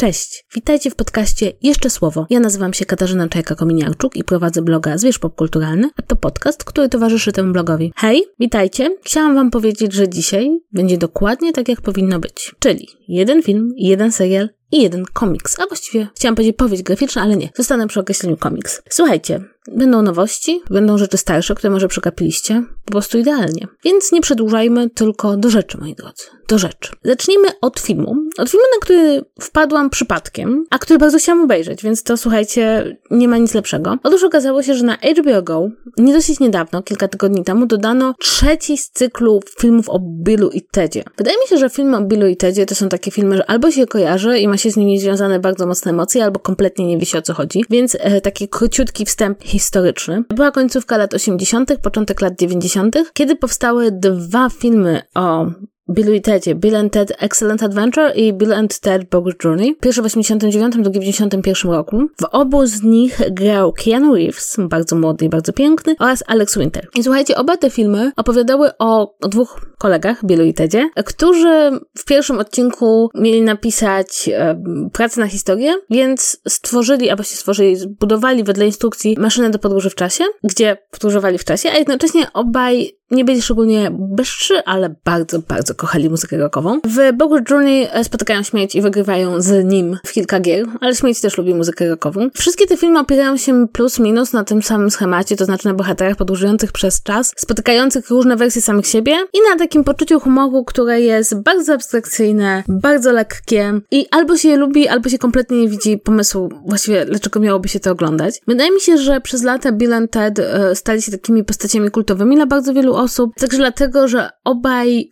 Cześć, witajcie w podcaście Jeszcze Słowo. Ja nazywam się Katarzyna Czajka-Kominiarczuk i prowadzę bloga Zwierz Popkulturalny, a to podcast, który towarzyszy temu blogowi. Hej, witajcie. Chciałam wam powiedzieć, że dzisiaj będzie dokładnie tak, jak powinno być. Czyli jeden film, jeden serial, i jeden komiks, a właściwie chciałam powiedzieć powieść graficzna, ale nie. Zostanę przy określeniu komiks. Słuchajcie, będą nowości, będą rzeczy starsze, które może przekapiliście. Po prostu idealnie. Więc nie przedłużajmy, tylko do rzeczy, moi drodzy. Do rzeczy. Zacznijmy od filmu. Od filmu, na który wpadłam przypadkiem, a który bardzo chciałam obejrzeć, więc to słuchajcie, nie ma nic lepszego. Otóż okazało się, że na HBO Go, nie dosyć niedawno, kilka tygodni temu, dodano trzeci z cyklu filmów o Billu i Tedzie. Wydaje mi się, że filmy o Billu i Tedzie to są takie filmy, że albo się kojarzy i ma się z nimi związane bardzo mocne emocje, albo kompletnie nie wiecie o co chodzi. Więc e, taki króciutki wstęp historyczny. Była końcówka lat 80., początek lat 90., kiedy powstały dwa filmy o Billu i Tedzie, Bill and Ted Excellent Adventure i Bill and Ted Bogus Journey. Pierwszy w 89, drugi w 91 roku. W obu z nich grał Keanu Reeves, bardzo młody i bardzo piękny, oraz Alex Winter. I słuchajcie, oba te filmy opowiadały o, o dwóch kolegach, Billu i Tedzie, którzy w pierwszym odcinku mieli napisać e, pracę na historię, więc stworzyli, albo się stworzyli, zbudowali wedle instrukcji maszynę do podróży w czasie, gdzie podróżowali w czasie, a jednocześnie obaj nie byli szczególnie bystrzy, ale bardzo, bardzo kochali muzykę rockową. W Bogus Journey e, spotykają śmierć i wygrywają z nim w kilka gier, ale śmierć też lubi muzykę rockową. Wszystkie te filmy opierają się plus minus na tym samym schemacie, to znaczy na bohaterach podróżujących przez czas, spotykających różne wersje samych siebie i na takim poczuciu humoru, które jest bardzo abstrakcyjne, bardzo lekkie i albo się je lubi, albo się kompletnie nie widzi pomysłu właściwie, dlaczego miałoby się to oglądać. Wydaje mi się, że przez lata Bill and Ted e, stali się takimi postaciami kultowymi dla bardzo wielu osób, także dlatego, że obaj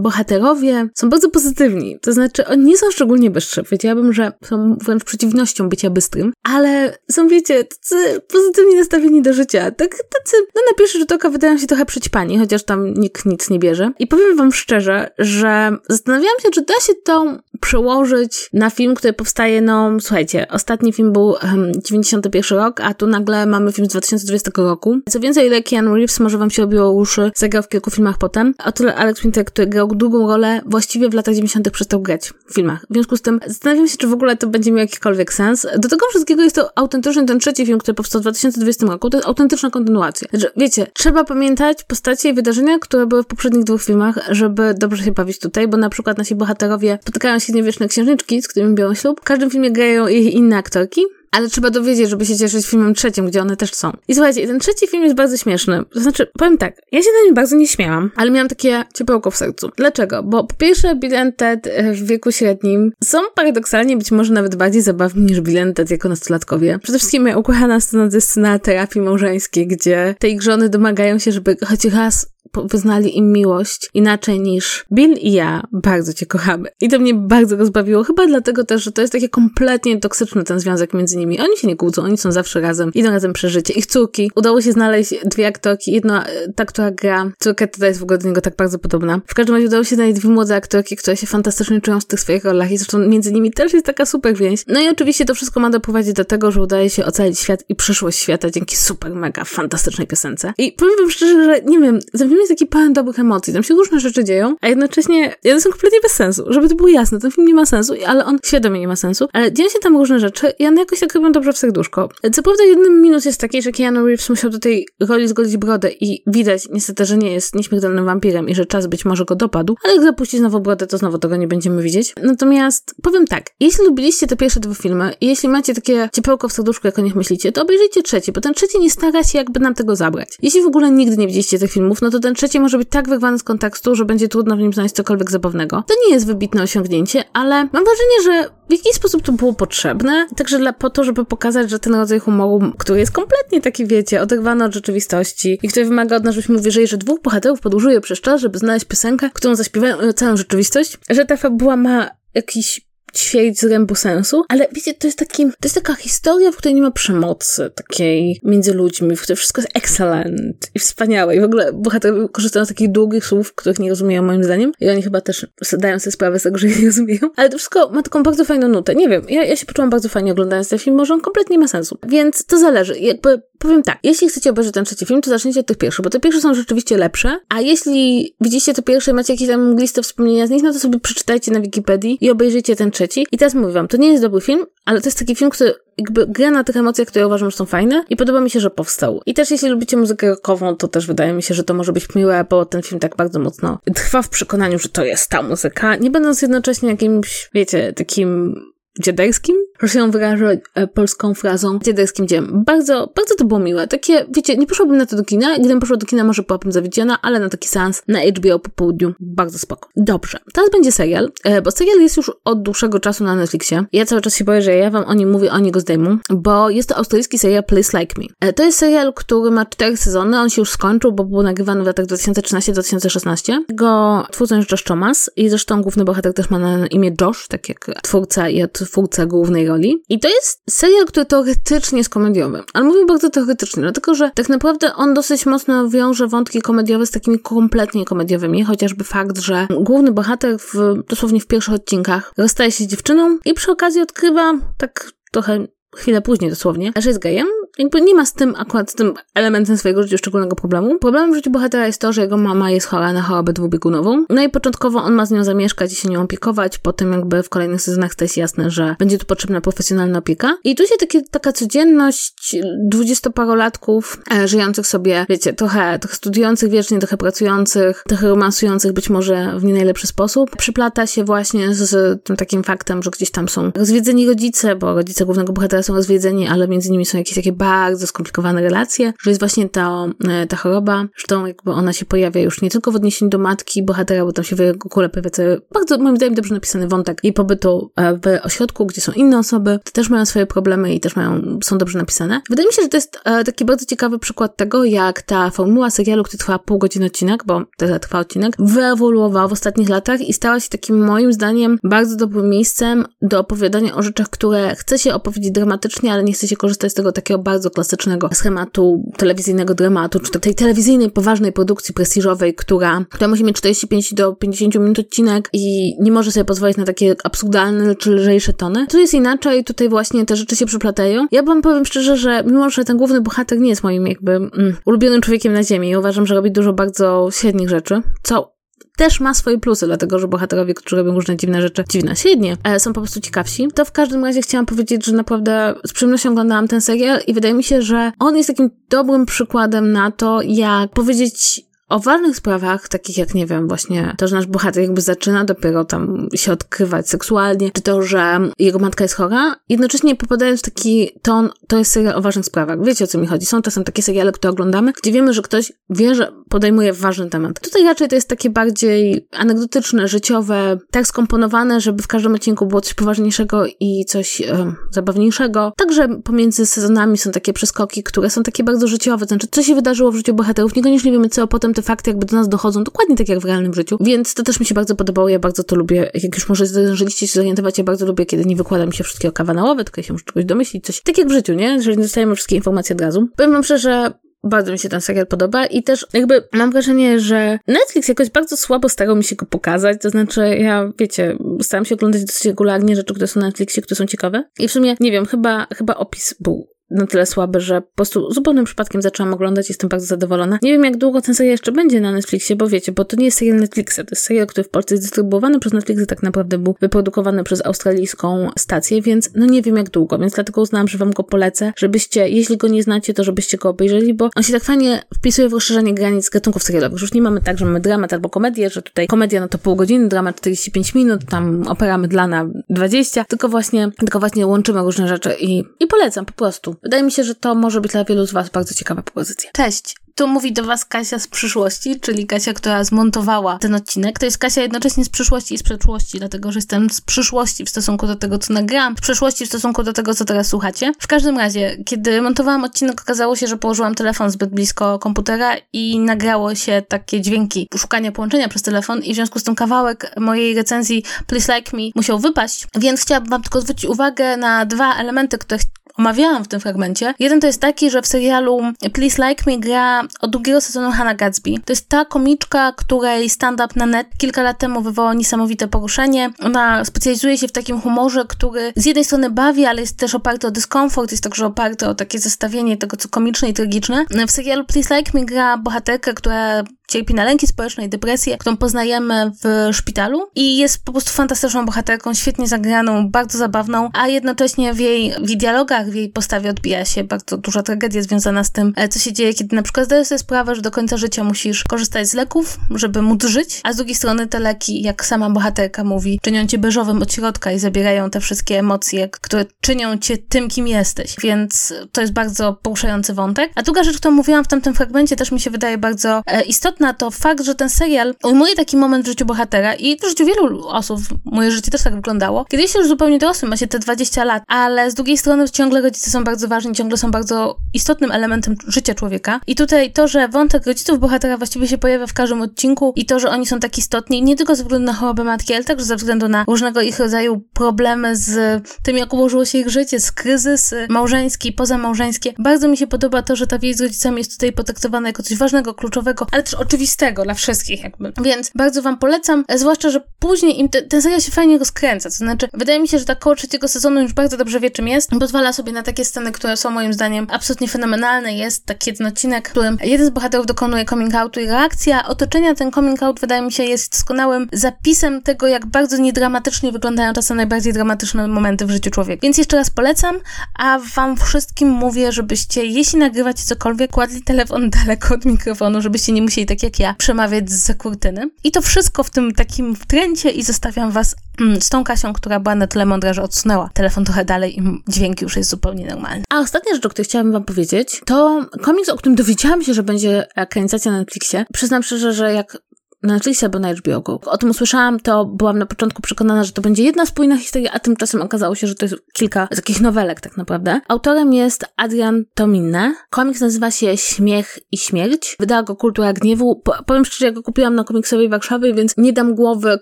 bohaterowie są bardzo pozytywni. To znaczy, oni nie są szczególnie bystrzy. Powiedziałabym, że są wręcz przeciwnością bycia bystrym, ale są, wiecie, tacy pozytywnie nastawieni do życia. Tak, tacy, no na pierwszy rzut oka wydają się trochę przyćpani, chociaż tam nikt nic nie bierze. I powiem wam szczerze, że zastanawiałam się, czy da się to przełożyć na film, który powstaje, no słuchajcie, ostatni film był um, 91 rok, a tu nagle mamy film z 2020 roku. Co więcej, ile Keanu Reeves może wam się obiło uszy, zagrał w kilku filmach potem, a tyle Alex Winter, który grał długą rolę, właściwie w latach 90 przestał grać w filmach. W związku z tym zastanawiam się, czy w ogóle to będzie miał jakikolwiek sens. Do tego wszystkiego jest to autentyczny ten trzeci film, który powstał w 2020 roku, to jest autentyczna kontynuacja. Znaczy, wiecie, trzeba pamiętać postacie i wydarzenia, które były w poprzednich dwóch filmach, żeby dobrze się bawić tutaj, bo na przykład nasi bohaterowie spotykają się średniowieczne księżniczki, z którymi biorą ślub. W każdym filmie grają ich inne aktorki. Ale trzeba dowiedzieć, żeby się cieszyć filmem trzecim, gdzie one też są. I słuchajcie, ten trzeci film jest bardzo śmieszny. To znaczy, powiem tak, ja się na nim bardzo nie śmiałam, ale miałam takie ciepełko w sercu. Dlaczego? Bo po pierwsze, Bill and Ted e, w wieku średnim są paradoksalnie być może nawet bardziej zabawni niż Bill and Ted jako nastolatkowie. Przede wszystkim moja ukochana scena to jest scena terapii małżeńskiej, gdzie te ich żony domagają się, żeby choć raz wyznali im miłość inaczej niż Bill i ja bardzo cię kochamy. I to mnie bardzo rozbawiło, chyba dlatego też, że to jest takie kompletnie toksyczny ten związek między nimi. Oni się nie kłócą, oni są zawsze razem, idą razem przeżycie. Ich córki, udało się znaleźć dwie aktorki, jedna, ta, która gra, córka tutaj jest w ogóle do niego tak bardzo podobna. W każdym razie udało się znaleźć dwie młode aktorki, które się fantastycznie czują w tych swoich rolach i zresztą między nimi też jest taka super więź. No i oczywiście to wszystko ma doprowadzić do tego, że udaje się ocalić świat i przyszłość świata dzięki super, mega fantastycznej piosence. I powiem wam szczerze, że nie wiem, za jest taki pełen dobrych emocji, tam się różne rzeczy dzieją, a jednocześnie one są kompletnie bez sensu. Żeby to było jasne, ten film nie ma sensu, ale on świadomie nie ma sensu, ale dzieją się tam różne rzeczy i one jakoś tak robią dobrze w serduszko. Co prawda jednym minus jest taki, że Keanu Reeves musiał do tej roli zgolić brodę i widać niestety, że nie jest nieśmiertelnym wampirem i że czas być może go dopadł, ale jak zapuści znowu brodę, to znowu tego nie będziemy widzieć. Natomiast powiem tak, jeśli lubiliście te pierwsze dwa filmy i jeśli macie takie ciepełko w serduszku, jak o nich myślicie, to obejrzyjcie trzeci, bo ten trzeci nie stara się jakby nam tego zabrać. Jeśli w ogóle nigdy nie widzieliście tych filmów, no to ten trzeci może być tak wyrwany z kontekstu, że będzie trudno w nim znaleźć cokolwiek zabawnego. To nie jest wybitne osiągnięcie, ale mam wrażenie, że w jakiś sposób to było potrzebne, także dla, po to, żeby pokazać, że ten rodzaj humoru, który jest kompletnie taki, wiecie, oderwany od rzeczywistości i który wymaga od nas, żebyśmy uwierzyli, że dwóch bohaterów podróżuje przez czas, żeby znaleźć piosenkę, którą zaśpiewają całą rzeczywistość, że ta fabuła ma jakiś ćwierć zrębu sensu, ale wiecie, to jest taki, to jest taka historia, w której nie ma przemocy takiej między ludźmi, w której wszystko jest excellent i wspaniałe i w ogóle bohaterowie korzystają z takich długich słów, których nie rozumieją moim zdaniem i oni chyba też zdają sobie sprawę z tego, że nie rozumieją, ale to wszystko ma taką bardzo fajną nutę. Nie wiem, ja, ja się poczułam bardzo fajnie oglądając ten film, może on kompletnie nie ma sensu, więc to zależy. Jakby powiem tak, jeśli chcecie obejrzeć ten trzeci film, to zacznijcie od tych pierwszych, bo te pierwsze są rzeczywiście lepsze, a jeśli widzicie te pierwsze i macie jakieś tam mgliste wspomnienia z nich, no to sobie przeczytajcie na Wikipedii i obejrzyjcie ten trzeci. I teraz mówię wam, to nie jest dobry film, ale to jest taki film, który jakby gra na tych emocjach, które uważam, że są fajne i podoba mi się, że powstał. I też jeśli lubicie muzykę rockową, to też wydaje mi się, że to może być miłe, bo ten film tak bardzo mocno trwa w przekonaniu, że to jest ta muzyka, nie będąc jednocześnie jakimś, wiecie, takim dziaderskim, się wyrażę e, polską frazą, dziaderskim dziełem. Bardzo, bardzo to było miłe. Takie, wiecie, nie poszłabym na to do kina. Gdybym poszła do kina, może byłabym zawiedziona, ale na taki seans na HBO po południu bardzo spoko. Dobrze. Teraz będzie serial, e, bo serial jest już od dłuższego czasu na Netflixie. Ja cały czas się boję, że ja wam o nim mówię, oni go zdejmą, bo jest to australijski serial Place Like Me. E, to jest serial, który ma cztery sezony, on się już skończył, bo był nagrywany w latach 2013-2016. Go twórcą jest Josh Thomas i zresztą główny bohater też ma na imię Josh, tak jak twórca i twórca głównej roli. I to jest serial, który teoretycznie jest komediowy. Ale mówię bardzo teoretycznie, dlatego że tak naprawdę on dosyć mocno wiąże wątki komediowe z takimi kompletnie komediowymi, chociażby fakt, że główny bohater w, dosłownie w pierwszych odcinkach rozstaje się z dziewczyną i przy okazji odkrywa tak trochę chwilę później dosłownie, że jest gejem, jakby nie ma z tym akurat z tym elementem swojego życia szczególnego problemu. Problemem w życiu bohatera jest to, że jego mama jest chora na chorobę dwubiegunową. No i początkowo on ma z nią zamieszkać i się nią opiekować, potem jakby w kolejnych sezonach staje się jasne, że będzie tu potrzebna profesjonalna opieka. I tu się takie, taka codzienność dwudziestoparolatków e, żyjących sobie, wiecie, trochę, trochę studiujących wiecznie, trochę pracujących, trochę romansujących być może w nie najlepszy sposób, przyplata się właśnie z tym takim faktem, że gdzieś tam są rozwiedzeni rodzice, bo rodzice głównego bohatera są rozwiedzeni, ale między nimi są jakieś takie bardzo skomplikowane relacje, że jest właśnie ta, e, ta choroba, że jakby ona się pojawia już nie tylko w odniesieniu do matki bohatera, bo tam się w ogóle pojawia cały, bardzo moim zdaniem dobrze napisany wątek jej pobytu e, w ośrodku, gdzie są inne osoby, też mają swoje problemy i też mają, są dobrze napisane. Wydaje mi się, że to jest e, taki bardzo ciekawy przykład tego, jak ta formuła serialu, który trwa pół godziny odcinek, bo to trwa odcinek, wyewoluowała w ostatnich latach i stała się takim moim zdaniem bardzo dobrym miejscem do opowiadania o rzeczach, które chce się opowiedzieć dramatycznie, ale nie chce się korzystać z tego takiego bardzo klasycznego schematu telewizyjnego dramatu, czy tej telewizyjnej, poważnej produkcji prestiżowej, która, która musi mieć 45 do 50 minut odcinek i nie może sobie pozwolić na takie absurdalne czy lżejsze tony. Tu jest inaczej, tutaj właśnie te rzeczy się przyplatają. Ja wam powiem szczerze, że mimo, że ten główny bohater nie jest moim jakby mm, ulubionym człowiekiem na ziemi, uważam, że robi dużo bardzo średnich rzeczy, co też ma swoje plusy, dlatego że bohaterowie, którzy robią różne dziwne rzeczy, dziwne, średnie, e, są po prostu ciekawsi. To w każdym razie chciałam powiedzieć, że naprawdę z przyjemnością oglądałam ten serial i wydaje mi się, że on jest takim dobrym przykładem na to, jak powiedzieć o ważnych sprawach, takich jak, nie wiem, właśnie to, że nasz bohater jakby zaczyna dopiero tam się odkrywać seksualnie, czy to, że jego matka jest chora, jednocześnie popadając w taki ton, to jest serial o ważnych sprawach. Wiecie o co mi chodzi? Są czasem takie seriale, które oglądamy, gdzie wiemy, że ktoś wie, że podejmuje ważny temat. Tutaj raczej to jest takie bardziej anegdotyczne, życiowe, tak skomponowane, żeby w każdym odcinku było coś poważniejszego i coś e, zabawniejszego. Także pomiędzy sezonami są takie przeskoki, które są takie bardzo życiowe, znaczy co się wydarzyło w życiu bohaterów, niekoniecznie wiemy co, potem te fakty jakby do nas dochodzą dokładnie tak jak w realnym życiu, więc to też mi się bardzo podobało, ja bardzo to lubię, jak już może zdążyliście się zorientować, ja bardzo lubię, kiedy nie wykłada mi się wszystkiego kawa na ławę, tylko się muszę czegoś domyślić, coś tak jak w życiu, nie? Że nie dostajemy wszystkie informacje od razu. Powiem wam szczerze, bardzo mi się ten serial podoba i też jakby mam wrażenie, że Netflix jakoś bardzo słabo starał mi się go pokazać, to znaczy ja, wiecie, staram się oglądać dosyć regularnie rzeczy, które są na Netflixie, które są ciekawe i w sumie, nie wiem, chyba, chyba opis był na tyle słaby, że po prostu zupełnym przypadkiem zaczęłam oglądać i jestem bardzo zadowolona. Nie wiem, jak długo ten serial jeszcze będzie na Netflixie, bo wiecie, bo to nie jest serial Netflixa, to jest serial, który w Polsce jest dystrybuowany przez Netflix, tak naprawdę był wyprodukowany przez australijską stację, więc no nie wiem jak długo, więc dlatego uznałam, że wam go polecę, żebyście, jeśli go nie znacie, to żebyście go obejrzeli, bo on się tak fajnie wpisuje w rozszerzenie granic gatunków serialowych. Już nie mamy tak, że mamy dramat albo komedię, że tutaj komedia no to pół godziny, dramat 45 minut, tam opera mydlana 20, tylko właśnie, tylko właśnie łączymy różne rzeczy i, i polecam po prostu. Wydaje mi się, że to może być dla wielu z Was bardzo ciekawa propozycja. Cześć! Tu mówi do Was Kasia z przyszłości, czyli Kasia, która zmontowała ten odcinek. To jest Kasia jednocześnie z przyszłości i z przeszłości, dlatego że jestem z przyszłości w stosunku do tego, co nagrałam, w przeszłości w stosunku do tego, co teraz słuchacie. W każdym razie, kiedy montowałam odcinek, okazało się, że położyłam telefon zbyt blisko komputera i nagrało się takie dźwięki szukania połączenia przez telefon i w związku z tym kawałek mojej recenzji Please Like Me musiał wypaść, więc chciałabym Wam tylko zwrócić uwagę na dwa elementy, które omawiałam w tym fragmencie. Jeden to jest taki, że w serialu Please Like Me gra od drugiego sezonu Hannah Gatsby. To jest ta komiczka, której stand-up na net kilka lat temu wywołał niesamowite poruszenie. Ona specjalizuje się w takim humorze, który z jednej strony bawi, ale jest też oparty o dyskomfort, jest także oparty o takie zestawienie tego, co komiczne i tragiczne. W serialu Please Like Me gra bohaterka, która cierpi na lęki społeczne i depresję, którą poznajemy w szpitalu i jest po prostu fantastyczną bohaterką, świetnie zagraną, bardzo zabawną, a jednocześnie w jej, w jej dialogach, w jej postawie odbija się bardzo duża tragedia związana z tym, e, co się dzieje, kiedy na przykład zdajesz sobie sprawę, że do końca życia musisz korzystać z leków, żeby móc żyć, a z drugiej strony te leki, jak sama bohaterka mówi, czynią cię beżowym od środka i zabierają te wszystkie emocje, które czynią cię tym, kim jesteś. Więc to jest bardzo poruszający wątek. A druga rzecz, którą mówiłam w tamtym fragmencie, też mi się wydaje bardzo e, istotna, istotna, to fakt, że ten serial ujmuje taki moment w życiu bohatera i w życiu wielu osób, moje życie też tak wyglądało, kiedy jest już zupełnie dorosłym, się te 20 lat, ale z drugiej strony ciągle rodzice są bardzo ważni, ciągle są bardzo istotnym elementem życia człowieka. I tutaj to, że wątek rodziców bohatera właściwie się pojawia w każdym odcinku i to, że oni są tak istotni, nie tylko ze względu na chorobę matki, ale także ze względu na różnego ich rodzaju problemy z tym, jak ułożyło się ich życie, z kryzys małżeński, pozamałżeńskie. Bardzo mi się podoba to, że ta więź z rodzicami jest tutaj potraktowana jako coś ważnego, kluczowego, ale też oczywistego dla wszystkich jakby. Więc bardzo wam polecam, zwłaszcza, że później im te, ten serial się fajnie rozkręca, to znaczy wydaje mi się, że tak koło trzeciego sezonu już bardzo dobrze wie czym jest, pozwala sobie na takie sceny, które są moim zdaniem absolutnie fenomenalne. Jest taki jeden odcinek, w którym jeden z bohaterów dokonuje coming outu i reakcja otoczenia ten coming out wydaje mi się jest doskonałym zapisem tego, jak bardzo niedramatycznie wyglądają czasem najbardziej dramatyczne momenty w życiu człowieka. Więc jeszcze raz polecam, a wam wszystkim mówię, żebyście, jeśli nagrywacie cokolwiek, kładli telefon daleko od mikrofonu, żebyście nie musieli tak jak ja przemawiać z kurtyny. I to wszystko w tym takim trencie i zostawiam was mm, z tą Kasią, która była na tyle mądra, że odsunęła telefon trochę dalej i dźwięk już jest zupełnie normalny. A ostatnia rzecz, o której chciałabym wam powiedzieć, to komiks, o którym dowiedziałam się, że będzie ekranizacja na Netflixie. Przyznam szczerze, że jak Netflixie albo na HBO Go. O tym usłyszałam, to byłam na początku przekonana, że to będzie jedna spójna historia, a tymczasem okazało się, że to jest kilka takich nowelek tak naprawdę. Autorem jest Adrian Tominne. Komiks nazywa się Śmiech i Śmierć. Wydała go Kultura Gniewu. Powiem szczerze, ja go kupiłam na komiksowej Warszawie, więc nie dam głowy,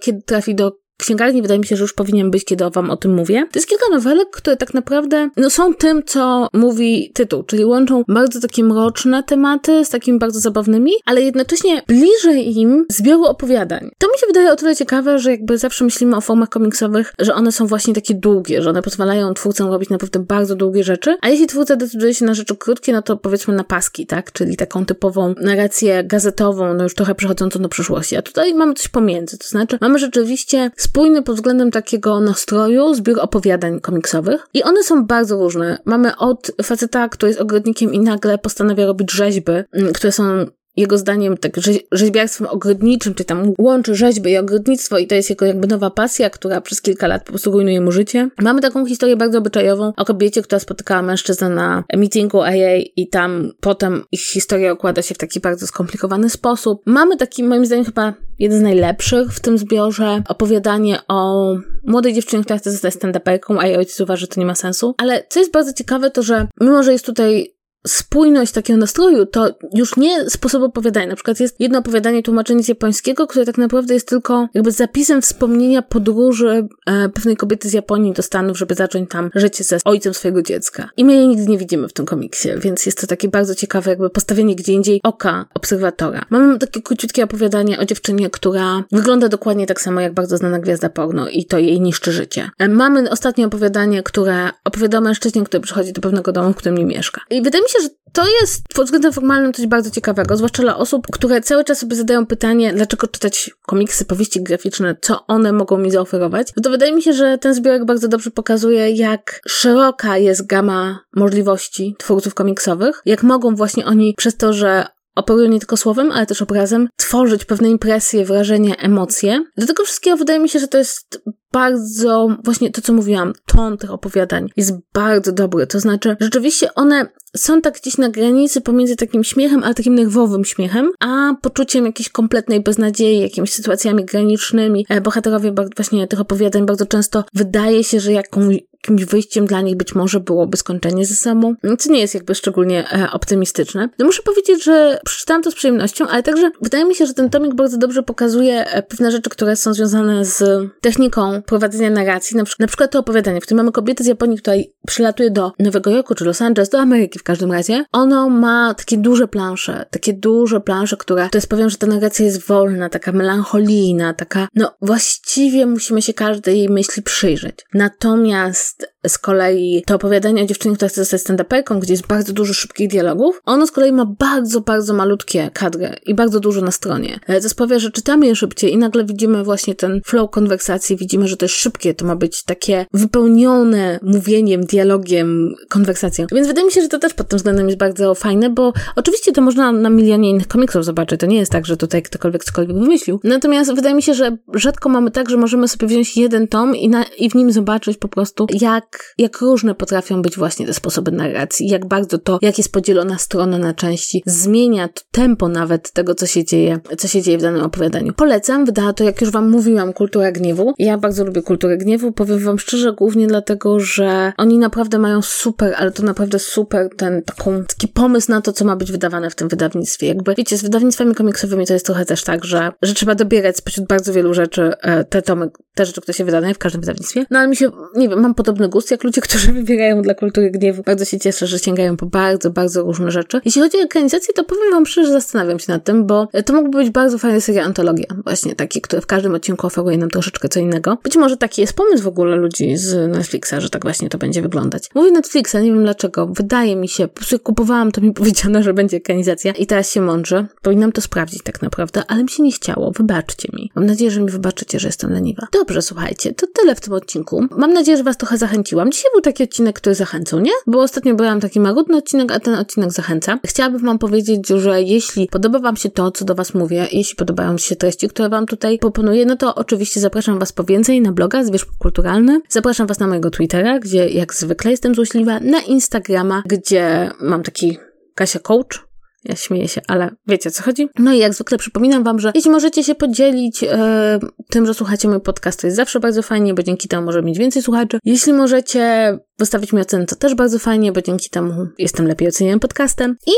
kiedy trafi do księgarni wydaje mi się, że już powinien być, kiedy wam o tym mówię. To jest kilka nowelek, które tak naprawdę no, są tym, co mówi tytuł, czyli łączą bardzo takie mroczne tematy z takimi bardzo zabawnymi, ale jednocześnie bliżej im zbioru opowiadań. To mi się wydaje o tyle ciekawe, że jakby zawsze myślimy o formach komiksowych, że one są właśnie takie długie, że one pozwalają twórcom robić naprawdę bardzo długie rzeczy, a jeśli twórca decyduje się na rzeczy krótkie, no to powiedzmy na paski, tak? Czyli taką typową narrację gazetową, no już trochę przechodzącą do przyszłości. A tutaj mamy coś pomiędzy, to znaczy mamy rzeczywiście spójny pod względem takiego nastroju zbiór opowiadań komiksowych i one są bardzo różne. Mamy od faceta, który jest ogrodnikiem i nagle postanawia robić rzeźby, mm, które są jego zdaniem tak rzeźbiarstwem ogrodniczym, czy tam łączy rzeźby i ogrodnictwo i to jest jego jakby nowa pasja, która przez kilka lat po prostu rujnuje mu życie. Mamy taką historię bardzo obyczajową o kobiecie, która spotykała mężczyznę na meetingu AA i tam potem ich historia układa się w taki bardzo skomplikowany sposób. Mamy taki, moim zdaniem, chyba jeden z najlepszych w tym zbiorze opowiadanie o młodej dziewczynie, która chce zostać stand-uperką, a jej ojciec uważa, że to nie ma sensu. Ale co jest bardzo ciekawe, to że mimo, że jest tutaj spójność takiego nastroju, to już nie sposób opowiadania. Na przykład jest jedno opowiadanie tłumaczenie z japońskiego, które tak naprawdę jest tylko jakby zapisem wspomnienia podróży e, pewnej kobiety z Japonii do Stanów, żeby zacząć tam życie ze ojcem swojego dziecka. I my jej nigdy nie widzimy w tym komiksie, więc jest to takie bardzo ciekawe jakby postawienie gdzie indziej oka obserwatora. Mamy takie króciutkie opowiadanie o dziewczynie, która wygląda dokładnie tak samo jak bardzo znana gwiazda porno i to jej niszczy życie. E, mamy ostatnie opowiadanie, które opowiada o mężczyźnie, który przychodzi do pewnego domu, w którym nie mieszka. I wydaje mi się, że to jest pod względem formalnym coś bardzo ciekawego, zwłaszcza dla osób, które cały czas sobie zadają pytanie, dlaczego czytać komiksy, powieści graficzne, co one mogą mi zaoferować. No to wydaje mi się, że ten zbiorek bardzo dobrze pokazuje, jak szeroka jest gama możliwości twórców komiksowych, jak mogą właśnie oni przez to, że operują nie tylko słowem, ale też obrazem, tworzyć pewne impresje, wrażenia, emocje. Do tego wszystkiego wydaje mi się, że to jest bardzo, właśnie to co mówiłam, ton tych opowiadań jest bardzo dobry. To znaczy, rzeczywiście one są tak gdzieś na granicy pomiędzy takim śmiechem, ale takim nerwowym śmiechem, a poczuciem jakiejś kompletnej beznadziei, jakimiś sytuacjami granicznymi. E, bohaterowie właśnie tych opowiadań bardzo często wydaje się, że jakąś jakimś wyjściem dla nich być może byłoby skończenie ze sobą, co nie jest jakby szczególnie e, optymistyczne. No muszę powiedzieć, że przeczytałam to z przyjemnością, ale także wydaje mi się, że ten tomik bardzo dobrze pokazuje e, pewne rzeczy, które są związane z techniką prowadzenia narracji, na, przykład, na przykład to opowiadanie, w którym mamy kobietę z Japonii, która przylatuje do Nowego Jorku czy Los Angeles, do Ameryki w każdym razie. Ono ma takie duże plansze, takie duże plansze, które, to jest powiem, że ta narracja jest wolna, taka melancholijna, taka, no właściwie musimy się każdej jej myśli przyjrzeć. Natomiast z kolei to opowiadanie o dziewczynie, która chce zostać stand-uperką, gdzie jest bardzo dużo szybkich dialogów, ono z kolei ma bardzo, bardzo malutkie kadry i bardzo dużo na stronie. To e, sprawia, że czytamy je szybciej i nagle widzimy właśnie ten flow konwersacji, widzimy, że to jest szybkie, to ma być takie wypełnione mówieniem, dialogiem, konwersacją. Więc wydaje mi się, że to też pod tym względem jest bardzo fajne, bo oczywiście to można na milionie innych komiksów zobaczyć. To nie jest tak, że tutaj ktokolwiek cokolwiek wymyślił. Natomiast wydaje mi się, że rzadko mamy tak, że możemy sobie wziąć jeden tom i, na, i w nim zobaczyć po prostu, jak, jak różne potrafią być właśnie te sposoby narracji, jak bardzo to, jak jest podzielona strona na części, zmienia tempo nawet tego, co się dzieje, co się dzieje w danym opowiadaniu. Polecam, wydała to, jak już wam mówiłam, Kultura Gniewu. Ja bardzo lubię Kulturę Gniewu, powiem wam szczerze, głównie dlatego, że oni naprawdę mają super, ale to naprawdę super ten taką, taki pomysł na to, co ma być wydawane w tym wydawnictwie. Jakby, wiecie, z wydawnictwami komiksowymi to jest trochę też tak, że, że trzeba dobierać spośród bardzo wielu rzeczy e, te tomy, te rzeczy, które się wydają w każdym wydawnictwie. No ale mi się, nie wiem, mam podobny gust jak ludzie, którzy wybierają dla kultury gniewu. Bardzo się cieszę, że sięgają po bardzo, bardzo różne rzeczy. Jeśli chodzi o ekranizację, to powiem wam szczerze, zastanawiam się nad tym, bo to mógłby być bardzo fajna seria antologia. Właśnie taki, który w każdym odcinku oferuje nam troszeczkę co innego. Być może taki jest pomysł w ogóle ludzi z Netflixa, że tak właśnie to będzie wyglądać. Mówię Netflixa, nie wiem dlaczego. Wydaje mi się, po prostu kupowałam, to mi powiedziano, że będzie ekranizacja i teraz się mądrze. Powinnam to sprawdzić tak naprawdę, ale mi się nie chciało. Wybaczcie mi. Mam nadzieję, że mi wybaczycie, że jestem leniwa. Dobrze, słuchajcie, to tyle w tym odcinku. Mam nadzieję, że was trochę zachęciłam. Dzisiaj był taki odcinek, który zachęcał, nie? Bo ostatnio byłam taki marudny odcinek, a ten odcinek zachęca. Chciałabym wam powiedzieć, że jeśli podoba wam się to, co do was mówię, jeśli podobają się treści, które wam tutaj proponuję, no to oczywiście zapraszam was po więcej na bloga Zwierz Kulturalny. Zapraszam was na mojego Twittera, gdzie jak zwykle jestem złośliwa, na Instagrama, gdzie mam taki Kasia Coach, ja śmieję się, ale wiecie o co chodzi. No i jak zwykle przypominam Wam, że jeśli możecie się podzielić e, tym, że słuchacie mój podcast, to jest zawsze bardzo fajnie, bo dzięki temu może mieć więcej słuchaczy. Jeśli możecie wystawić mi ocenę, to też bardzo fajnie, bo dzięki temu jestem lepiej ocenianym podcastem. I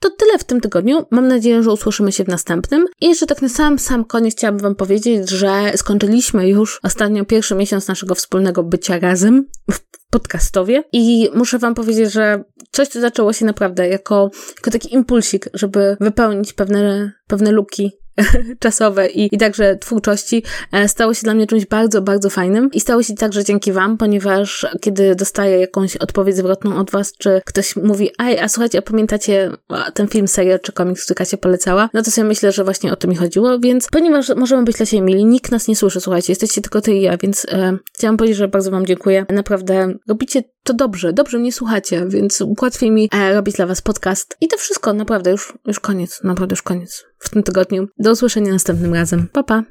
to tyle w tym tygodniu. Mam nadzieję, że usłyszymy się w następnym. I jeszcze tak na sam, sam koniec chciałabym Wam powiedzieć, że skończyliśmy już ostatnio pierwszy miesiąc naszego wspólnego bycia razem w podcastowie i muszę Wam powiedzieć, że coś, co zaczęło się naprawdę jako, jako taki impulsik, żeby wypełnić pewne, pewne luki czasowe i, i także twórczości e, stało się dla mnie czymś bardzo, bardzo fajnym i stało się także dzięki Wam, ponieważ kiedy dostaję jakąś odpowiedź zwrotną od Was, czy ktoś mówi, ej, a słuchajcie, a pamiętacie ten film, serial czy komiks, który Kasia polecała, no to sobie myślę, że właśnie o to mi chodziło, więc ponieważ możemy być dla siebie mili, nikt nas nie słyszy, słuchajcie, jesteście tylko ty i ja, więc e, chciałam powiedzieć, że bardzo Wam dziękuję. Naprawdę robicie to dobrze, dobrze mnie słuchacie, więc łatwiej mi e, robić dla Was podcast. I to wszystko, naprawdę, już, już koniec, naprawdę już koniec w tym tygodniu. Do usłyszenia następnym razem. Pa, pa!